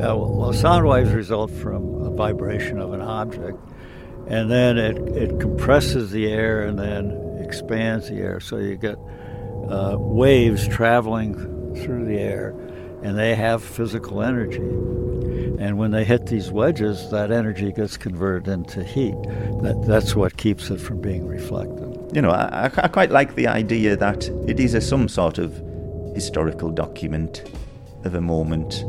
Uh, well, sound waves result from a vibration of an object, and then it, it compresses the air and then expands the air. So you get uh, waves traveling through the air, and they have physical energy. And when they hit these wedges, that energy gets converted into heat. That, that's what keeps it from being reflected. You know, I, I quite like the idea that it is a, some sort of historical document of a moment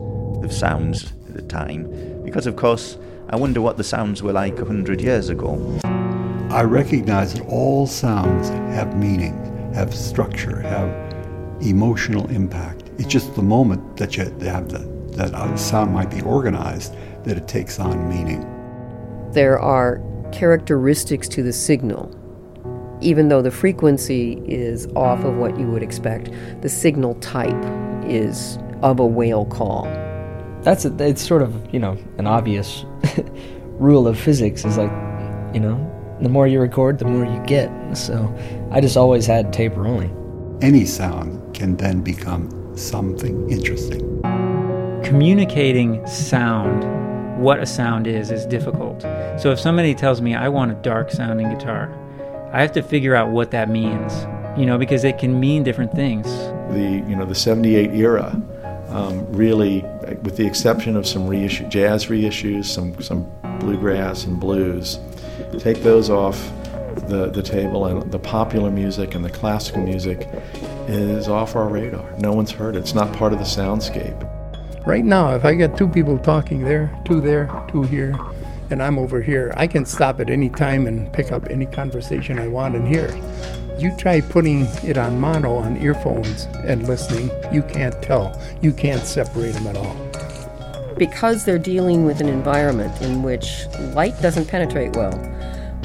of sounds at the time. Because, of course, I wonder what the sounds were like a hundred years ago. I recognize that all sounds have meaning, have structure, have emotional impact. It's just the moment that you have that, that a sound might be organized that it takes on meaning. There are characteristics to the signal. Even though the frequency is off of what you would expect, the signal type is of a whale call. That's a, it's sort of you know an obvious rule of physics is like you know the more you record, the more you get. So I just always had tape rolling. Any sound can then become something interesting. Communicating sound, what a sound is, is difficult. So if somebody tells me I want a dark sounding guitar, I have to figure out what that means, you know, because it can mean different things. The you know the '78 era um, really, with the exception of some reissue, jazz reissues, some some bluegrass and blues, take those off the, the table, and the popular music and the classical music is off our radar. No one's heard it. It's not part of the soundscape. Right now, if I get two people talking there, two there, two here, and I'm over here, I can stop at any time and pick up any conversation I want and hear. You try putting it on mono on earphones and listening, you can't tell. You can't separate them at all. Because they're dealing with an environment in which light doesn't penetrate well,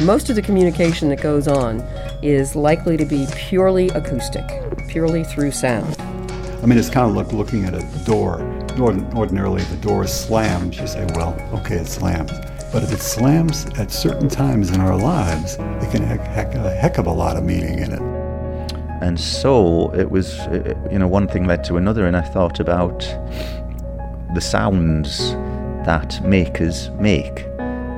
most of the communication that goes on is likely to be purely acoustic, purely through sound. I mean, it's kind of like looking at a door. Ordinarily, the door slams. You say, well, okay, it slams. But if it slams at certain times in our lives, it can have a heck of a lot of meaning in it. And so it was, you know, one thing led to another, and I thought about the sounds that makers make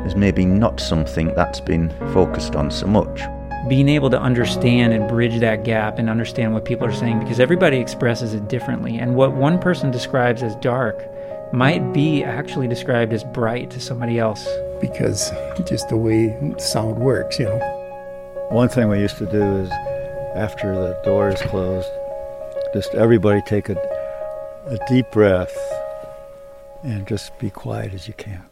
is maybe not something that's been focused on so much. Being able to understand and bridge that gap and understand what people are saying because everybody expresses it differently. And what one person describes as dark might be actually described as bright to somebody else. Because just the way sound works, you know. One thing we used to do is after the door is closed, just everybody take a, a deep breath and just be quiet as you can.